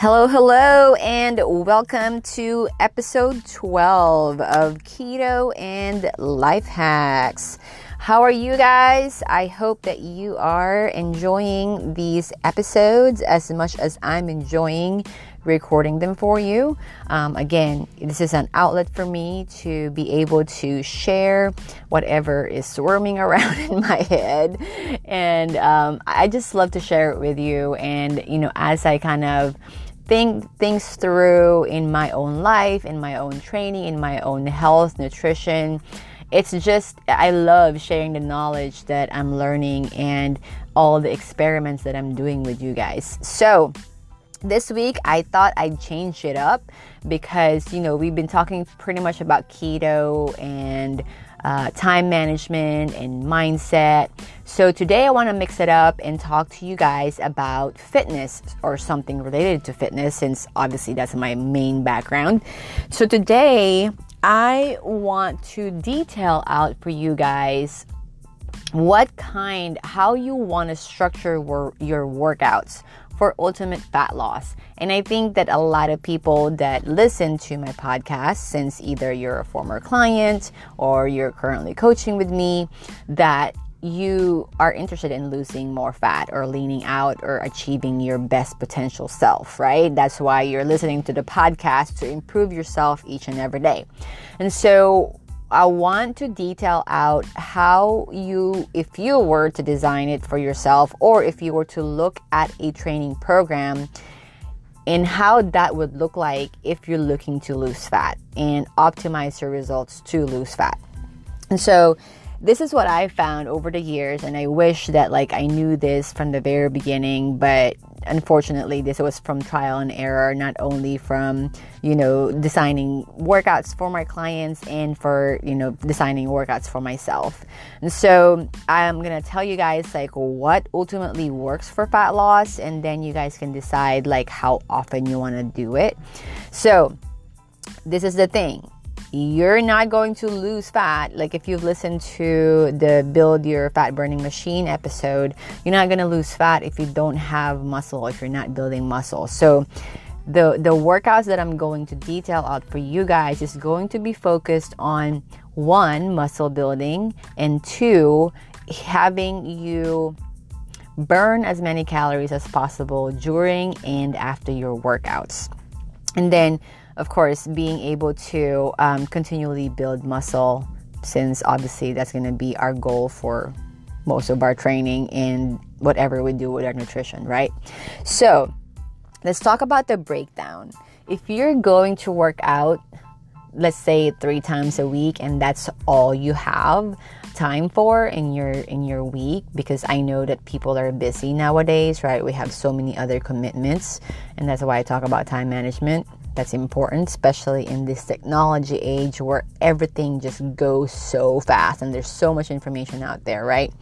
Hello, hello, and welcome to episode 12 of Keto and Life Hacks. How are you guys? I hope that you are enjoying these episodes as much as I'm enjoying recording them for you. Um, again, this is an outlet for me to be able to share whatever is swirling around in my head. And um, I just love to share it with you. And, you know, as I kind of think things through in my own life, in my own training, in my own health, nutrition. It's just, I love sharing the knowledge that I'm learning and all the experiments that I'm doing with you guys. So, this week I thought I'd change it up because, you know, we've been talking pretty much about keto and uh, time management and mindset. So today I want to mix it up and talk to you guys about fitness or something related to fitness, since obviously that's my main background. So today I want to detail out for you guys what kind, how you want to structure your workouts for ultimate fat loss. And I think that a lot of people that listen to my podcast, since either you're a former client or you're currently coaching with me, that you are interested in losing more fat or leaning out or achieving your best potential self, right? That's why you're listening to the podcast to improve yourself each and every day. And so I want to detail out how you, if you were to design it for yourself, or if you were to look at a training program, and how that would look like if you're looking to lose fat and optimize your results to lose fat. And so, this is what I found over the years, and I wish that like I knew this from the very beginning, but unfortunately this was from trial and error not only from you know designing workouts for my clients and for you know designing workouts for myself. And so i'm gonna tell you guys like what ultimately works for fat loss and then you guys can decide like how often you want to do it. So this is the thing you're not going to lose fat. Like if you've listened to the Build Your Fat Burning Machine episode, you're not going to lose fat if you don't have muscle, if you're not building muscle. So the the workouts that I'm going to detail out for you guys is going to be focused on one, muscle building, and two, having you burn as many calories as possible during and after your workouts. And then of course, being able to um, continually build muscle, since obviously that's going to be our goal for most of our training and whatever we do with our nutrition, right? So, let's talk about the breakdown. If you're going to work out, let's say three times a week, and that's all you have time for in your in your week because I know that people are busy nowadays, right? We have so many other commitments, and that's why I talk about time management that's important, especially in this technology age where everything just goes so fast and there's so much information out there, right?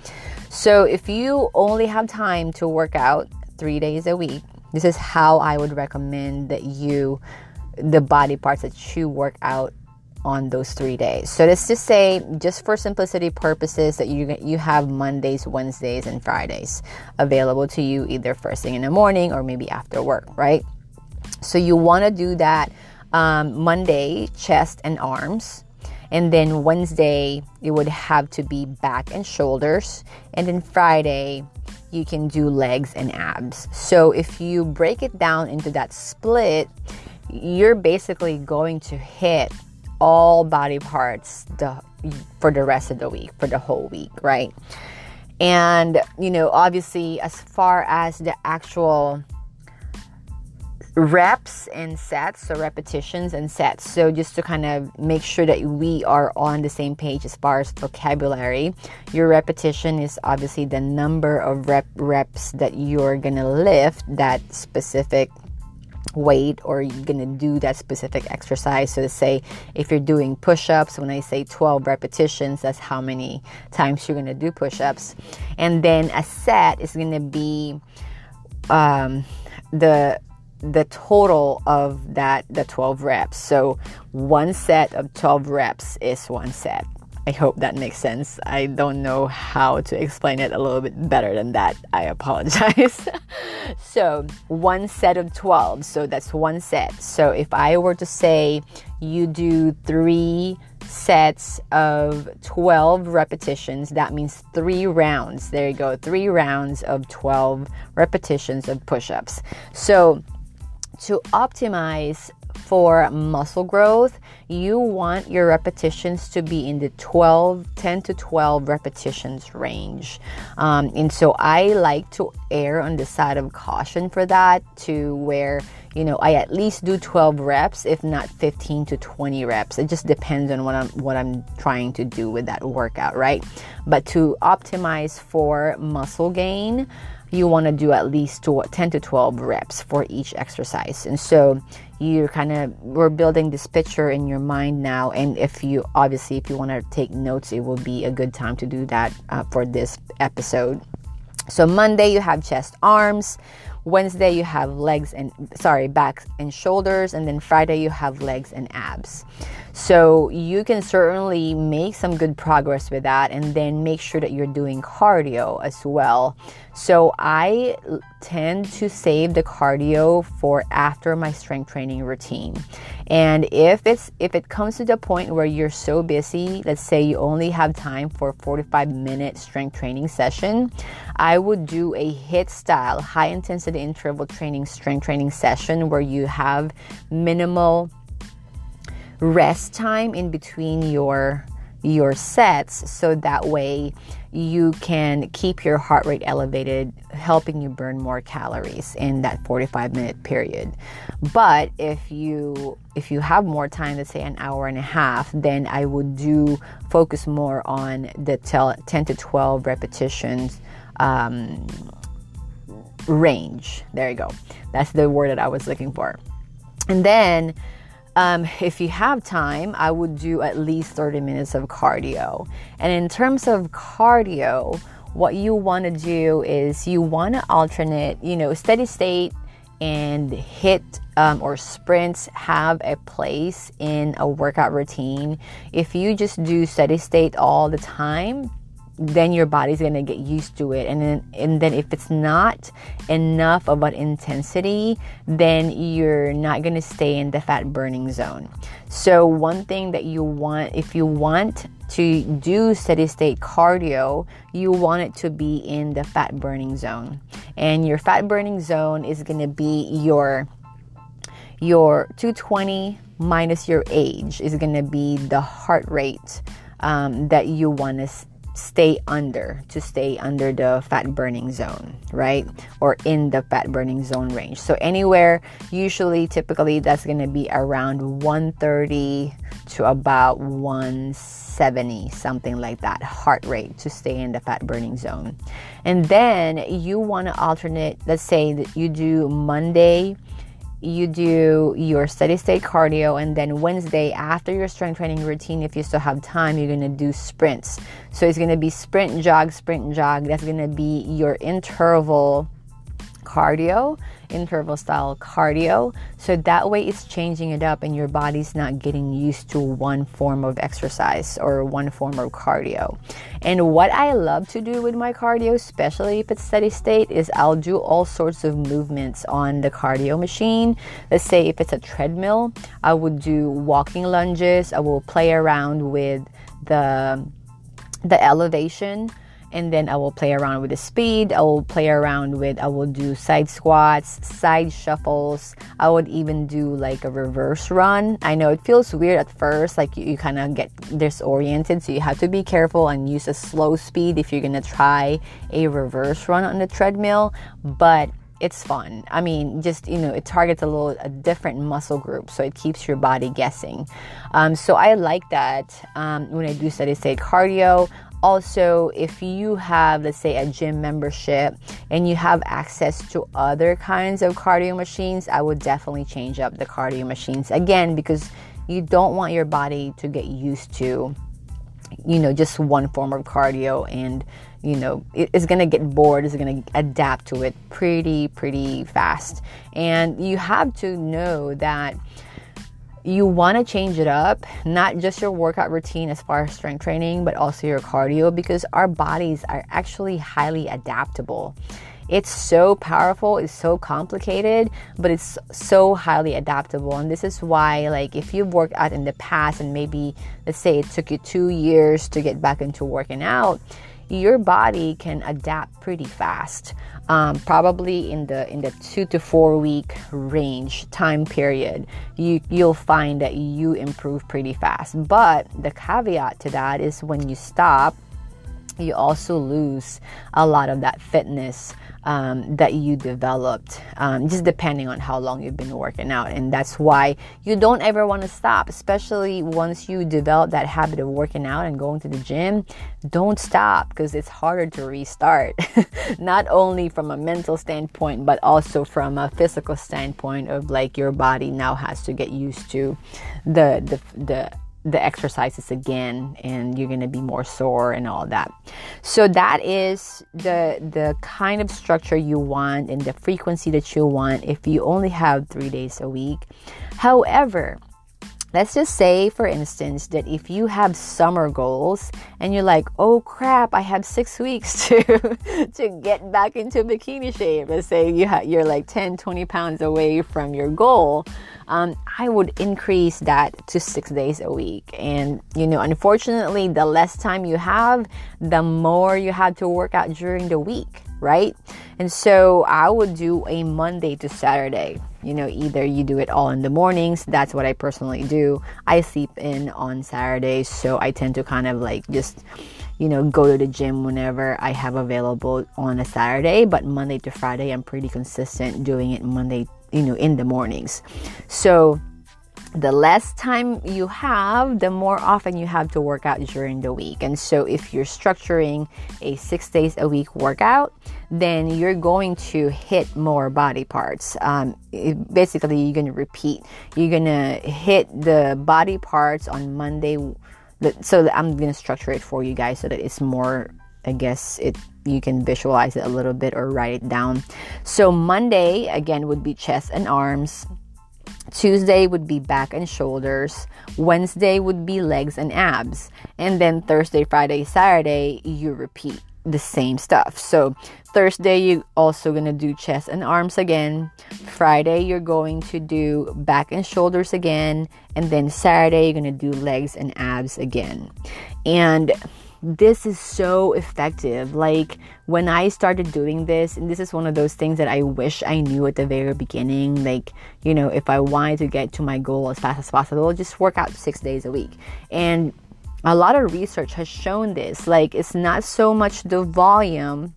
So, if you only have time to work out three days a week, this is how I would recommend that you, the body parts that you work out on those three days. So let's just say, just for simplicity purposes, that you you have Mondays, Wednesdays, and Fridays available to you either first thing in the morning or maybe after work, right? So you want to do that um, Monday, chest and arms. And then Wednesday, it would have to be back and shoulders. And then Friday, you can do legs and abs. So if you break it down into that split, you're basically going to hit all body parts the, for the rest of the week, for the whole week, right? And, you know, obviously, as far as the actual reps and sets, so repetitions and sets. So just to kind of make sure that we are on the same page as far as vocabulary, your repetition is obviously the number of rep reps that you're gonna lift that specific weight or you're gonna do that specific exercise. So to say if you're doing push-ups, when I say 12 repetitions, that's how many times you're gonna do push-ups. And then a set is gonna be um, the the total of that the 12 reps so one set of 12 reps is one set I hope that makes sense. I don't know how to explain it a little bit better than that. I apologize. so, one set of 12. So, that's one set. So, if I were to say you do three sets of 12 repetitions, that means three rounds. There you go, three rounds of 12 repetitions of push ups. So, to optimize for muscle growth, you want your repetitions to be in the 12, 10 to 12 repetitions range. Um, and so I like to err on the side of caution for that to where, you know, I at least do 12 reps, if not 15 to 20 reps. It just depends on what I'm, what I'm trying to do with that workout, right? But to optimize for muscle gain, you want to do at least 10 to 12 reps for each exercise. And so you're kind of, we're building this picture in your mind now. And if you, obviously, if you want to take notes, it will be a good time to do that uh, for this episode. So Monday, you have chest, arms. Wednesday, you have legs and, sorry, back and shoulders. And then Friday, you have legs and abs. So you can certainly make some good progress with that and then make sure that you're doing cardio as well. So I tend to save the cardio for after my strength training routine. And if it's if it comes to the point where you're so busy, let's say you only have time for a 45 minute strength training session, I would do a HIIT style high intensity interval training strength training session where you have minimal rest time in between your your sets so that way you can keep your heart rate elevated helping you burn more calories in that 45 minute period. But if you if you have more time let's say an hour and a half then i would do focus more on the 10 to 12 repetitions um, range. There you go. That's the word that i was looking for. And then um, if you have time, I would do at least 30 minutes of cardio. And in terms of cardio, what you want to do is you want to alternate, you know, steady state and HIIT um, or sprints have a place in a workout routine. If you just do steady state all the time, then your body's gonna get used to it. And then and then if it's not enough of an intensity then you're not gonna stay in the fat burning zone. So one thing that you want if you want to do steady state cardio you want it to be in the fat burning zone. And your fat burning zone is gonna be your your 220 minus your age is gonna be the heart rate um, that you want to stay under to stay under the fat burning zone, right? Or in the fat burning zone range. So anywhere usually typically that's going to be around 130 to about 170, something like that heart rate to stay in the fat burning zone. And then you want to alternate, let's say that you do Monday you do your steady state cardio and then Wednesday after your strength training routine if you still have time you're to do sprints. So it's to be sprint jog sprint jog that's to be your interval cardio, interval style cardio. So that way it's changing it up and your body's not getting used to one form of exercise or one form of cardio. And what I love to do with my cardio, especially if it's steady state, is I'll do all sorts of movements on the cardio machine. Let's say if it's a treadmill, I would do walking lunges, I will play around with the the elevation and then I will play around with the speed. I will play around with, I will do side squats, side shuffles. I would even do like a reverse run. I know it feels weird at first, like you, you kind of get disoriented, so you have to be careful and use a slow speed if you're gonna try a reverse run on the treadmill. But it's fun. I mean, just you know, it targets a little a different muscle group, so it keeps your body guessing. Um, so I like that um, when I do steady state cardio. Also, if you have, let's say, a gym membership and you have access to other kinds of cardio machines, I would definitely change up the cardio machines again because you don't want your body to get used to, you know, just one form of cardio and you know it's going to get bored it's going to adapt to it pretty pretty fast. And you have to know that you want to change it up, not just your workout routine as far as strength training, but also your cardio because our bodies are actually highly adaptable. It's so powerful, it's so complicated, but it's so highly adaptable. And this is why, like, if you've worked out in the past and maybe, let's say, it took you two years to get back into working out, your body can adapt pretty fast um, probably in the in the two to four week range time period. You you'll find that you improve pretty fast. But the caveat to that is when you stop you also lose a lot of that fitness um, that you developed, um, just depending on how long you've been working out. And that's why you don't ever want to stop, especially once you develop that habit of working out and going to the gym. Don't stop because it's harder to restart, not only from a mental standpoint, but also from a physical standpoint of like your body now has to get used to the, the, the the exercises again and you're going to be more sore and all that. So that is the the kind of structure you want and the frequency that you want if you only have 3 days a week. However, let's just say for instance that if you have summer goals and you're like oh crap i have six weeks to to get back into bikini shape let's say you ha- you're like 10 20 pounds away from your goal um, I would increase that to six days a week. And, you know, unfortunately, the less time you have, the more you have to work out during the week, right? And so I would do a Monday to Saturday. You know, either you do it all in the mornings, that's what I personally do. I sleep in on Saturdays, so I tend to kind of like just you know, go to the gym whenever I have available on a Saturday, but Monday to Friday, I'm pretty consistent doing it Monday you know in the mornings so the less time you have, the more often you have to work out during the week. And so, if you're structuring a six days a week workout, then you're going to hit more body parts. Um, it, basically, you're going to repeat. You're going to hit the body parts on Monday. So, I'm going to structure it for you guys so that it's more I guess it you can visualize it a little bit or write it down. So Monday again would be chest and arms. Tuesday would be back and shoulders. Wednesday would be legs and abs. And then Thursday, Friday, Saturday, you repeat the same stuff. So Thursday you're also going to do chest and arms again. Friday you're going to do back and shoulders again, and then Saturday you're going to do legs and abs again. And this is so effective. Like when I started doing this, and this is one of those things that I wish I knew at the very beginning. Like, you know, if I wanted to get to my goal as fast as possible, just work out six days a week. And a lot of research has shown this. Like, it's not so much the volume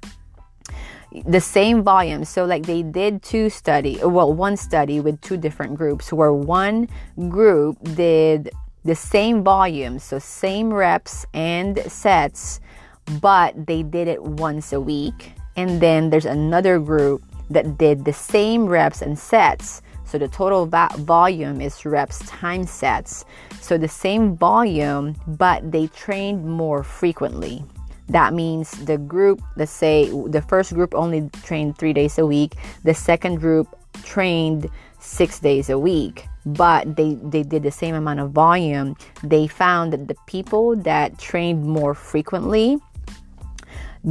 the same volume. So, like, they did two study, well, one study with two different groups, where one group did the same volume, so same reps and sets, but they did it once a week. And then there's another group that did the same reps and sets. So the total va- volume is reps times sets. So the same volume, but they trained more frequently. That means the group, let's say the first group only trained three days a week, the second group trained six days a week but they, they did the same amount of volume, they found that the people that trained more frequently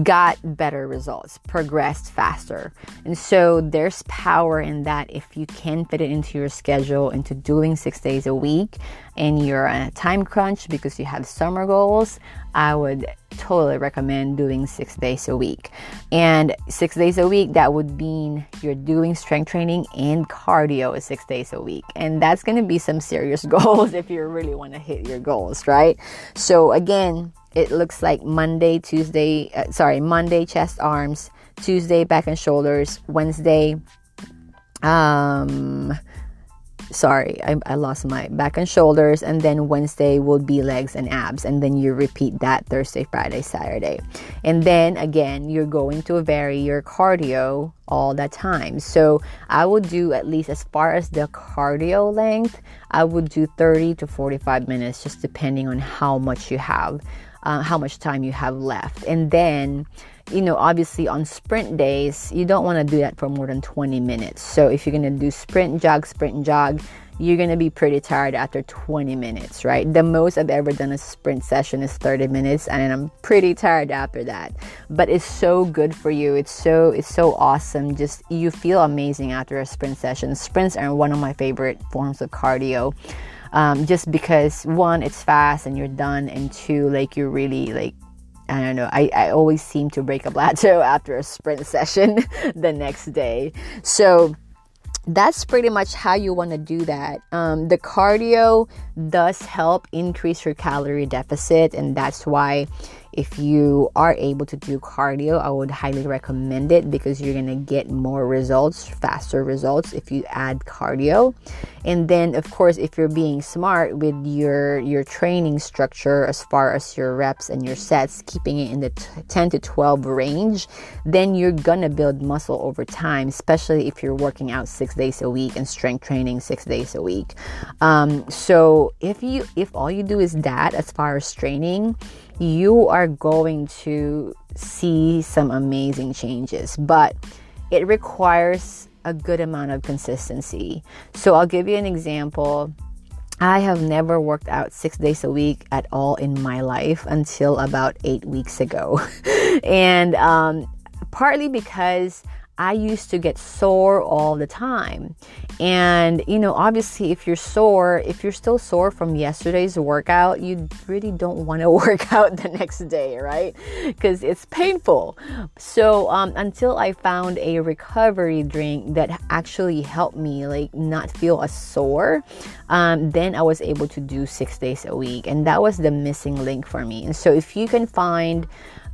got better results, progressed faster. And so there's power in that if you can fit it into your schedule, into doing six days a week, and you're on a time crunch because you have summer goals, I would totally recommend doing six days a week. And six days a week, that would mean you're doing strength training and cardio six days a week. And that's going to be some serious goals if you really want to hit your goals, right? So, again, it looks like Monday, Tuesday, uh, sorry, Monday, chest, arms, Tuesday, back and shoulders, Wednesday, um, sorry, I, I, lost my back and shoulders, and then Wednesday will be legs and abs, and then you repeat that Thursday, Friday, Saturday, and then again you're going to vary your cardio all the time. So I would do at least as far as the cardio length, I would do 30 to 45 minutes, just depending on how much you have, uh, how much time you have left, and then you know, obviously on sprint days, you don't want to do that for more than 20 minutes. So if you're going to do sprint and jog, sprint and jog, you're going to be pretty tired after 20 minutes, right? The most I've ever done a sprint session is 30 minutes and I'm pretty tired after that. But it's so good for you. It's so it's so awesome. Just you feel amazing after a sprint session. Sprints are one of my favorite forms of cardio. Um, just because one, it's fast and you're done, and two, like you're really like I don't know. I, I always seem to break a plateau after a sprint session the next day. So that's pretty much how you want to do that. Um, the cardio does help increase your calorie deficit, and that's why if you are able to do cardio, I would highly recommend it because you're gonna get more results, faster results if you add cardio. And then, of course, if you're being smart with your your training structure as far as your reps and your sets, keeping it in the t- 10 to 12 range, then you're gonna build muscle over time, especially if you're working out six days a week and strength training six days a week. Um, so if you if all you do is that as far as training you are going to see some amazing changes, but it requires a good amount of consistency. So, I'll give you an example. I have never worked out six days a week at all in my life until about eight weeks ago. and um, partly because I used to get sore all the time. And, you know, obviously, if you're sore, if you're still sore from yesterday's workout, you really don't want to work out the next day, right? Because it's painful. So, um, until I found a recovery drink that actually helped me, like, not feel as sore, um, then I was able to do six days a week. And that was the missing link for me. And so, if you can find,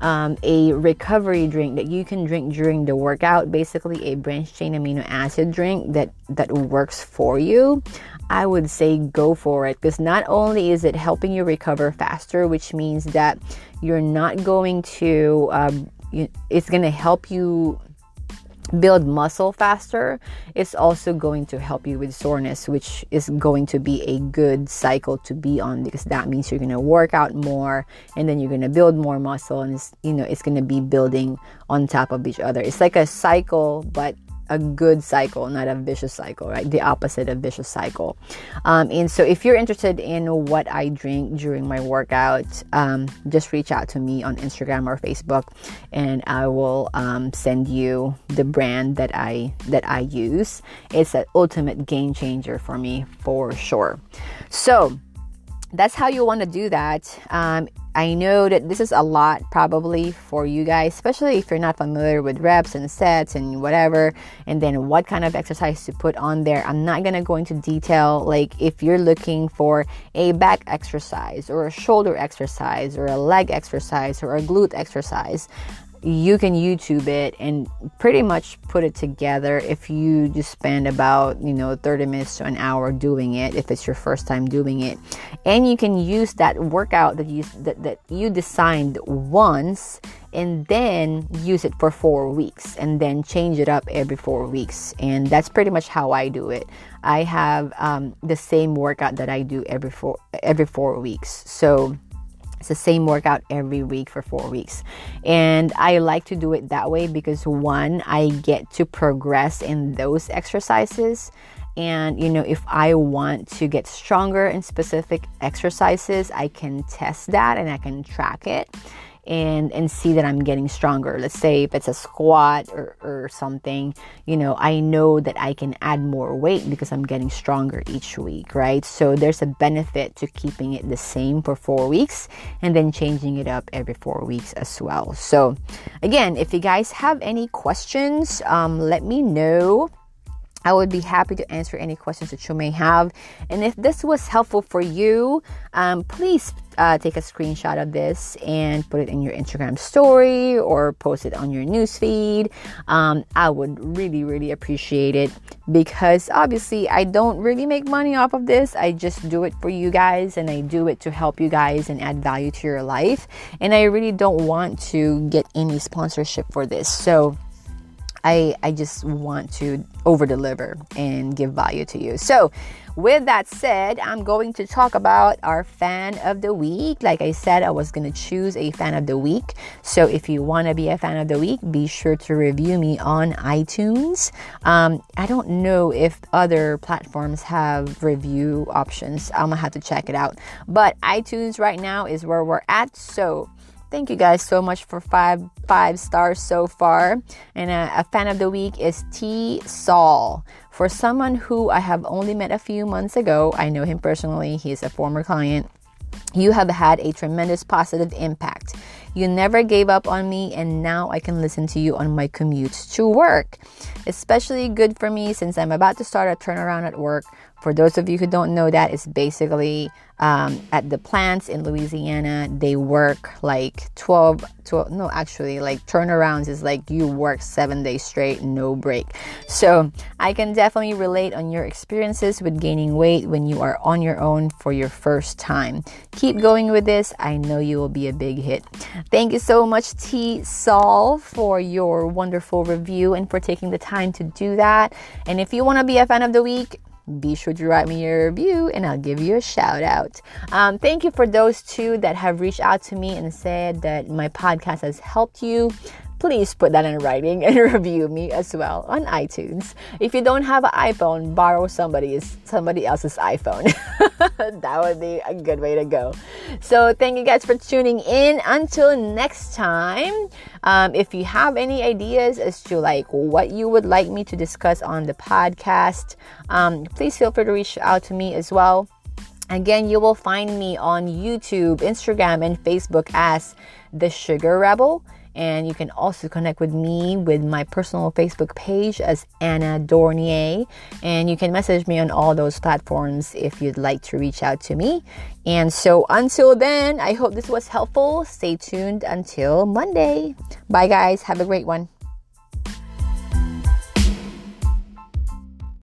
um, a recovery drink that you can drink during the workout, basically a branched chain amino acid drink that that works for you. I would say go for it because not only is it helping you recover faster, which means that you're not going to, um, you, it's going to help you build muscle faster, it's also going to help you with soreness, which is going to be a good cycle to be on because that means you're going to work out more and then you're going to build more muscle and it's you know it's going to be building on top of each other. It's like a cycle but a good cycle, not a vicious cycle, right? The opposite of vicious cycle. Um, and so, if you're interested in what I drink during my workout, um, just reach out to me on Instagram or Facebook, and I will um, send you the brand that I that I use. It's an ultimate game changer for me for sure. So that's how you want to do that. Um, I know that this is a lot probably for you guys, especially if you're not familiar with reps and sets and whatever, and then what kind of exercise to put on there. I'm not gonna go into detail. Like if you're looking for a back exercise or a shoulder exercise or a leg exercise or a glute exercise, you can YouTube it and pretty much put it together if you just spend about, you know, 30 minutes to an hour doing it if it's your first time doing it. And you can use that workout that you that, that you designed once and then use it for 4 weeks and then change it up every 4 weeks. And that's pretty much how I do it. I have um, the same workout that I do every 4 every 4 weeks. So it's the same workout every week for four weeks. And I like to do it that way because one, I get to progress in those exercises. And, you know, if I want to get stronger in specific exercises, I can test that and I can track it and and see that I'm getting stronger. Let's say if it's a squat or, or something, you know, I know that I can add more weight because I'm getting stronger each week, right? So there's a benefit to keeping it the same for four weeks and then changing it up every four weeks as well. So again, if you guys have any questions, um, let me know. I would be happy to answer any questions that you may have. And if this was helpful for you, um, please uh, take a screenshot of this and put it in your Instagram story or post it on your newsfeed. Um, I would really, really appreciate it because obviously I don't really make money off of this. I just do it for you guys and I do it to help you guys and add value to your life. And I really don't want to get any sponsorship for this. So, I, I just want to over deliver and give value to you. So, with that said, I'm going to talk about our fan of the week. Like I said, I was going to choose a fan of the week. So if you want to be a fan of the week, be sure to review me on iTunes. Um, I don't know if other platforms have review options. I'm going to have to check it out. But iTunes right now is where we're at. So thank you guys so much for five five stars so far. And a, a, fan of the week is t saul. For someone who i have only met a few months ago i know him personally he's a former client you have had a tremendous positive impact. You never gave up on me and now i can listen to you on my commute to work. Especially good for me since i'm about to start a turnaround at work for those of you who don't know that, it's basically um, at the plants in Louisiana, they work like 12, 12, no, actually, like turnarounds is like you work seven days straight, no break. So I can definitely relate on your experiences with gaining weight when you are on your own for your first time. Keep going with this. I know you will be a big hit. Thank you so much, T Saul, for your wonderful review and for taking the time to do that. And if you want to be a fan of the week, be sure to write me a review and I'll give you a shout out. Um, thank you for those two that have reached out to me and said that my podcast has helped you please put that in writing and review me as well on iTunes. If you don't have an iPhone, borrow somebody's somebody else's iPhone. that would be a good way to go. So thank you guys for tuning in. Until next time, um, if you have any ideas as to like what you would like me to discuss on the podcast, um, please feel free to reach out to me as well. Again, you will find me on YouTube, Instagram, and Facebook as The Sugar Rebel. And you can also connect with me with my personal Facebook page as Anna Dornier. And you can message me on all those platforms if you'd like to reach out to me. And so until then, I hope this was helpful. Stay tuned until Monday. Bye, guys. Have a great one.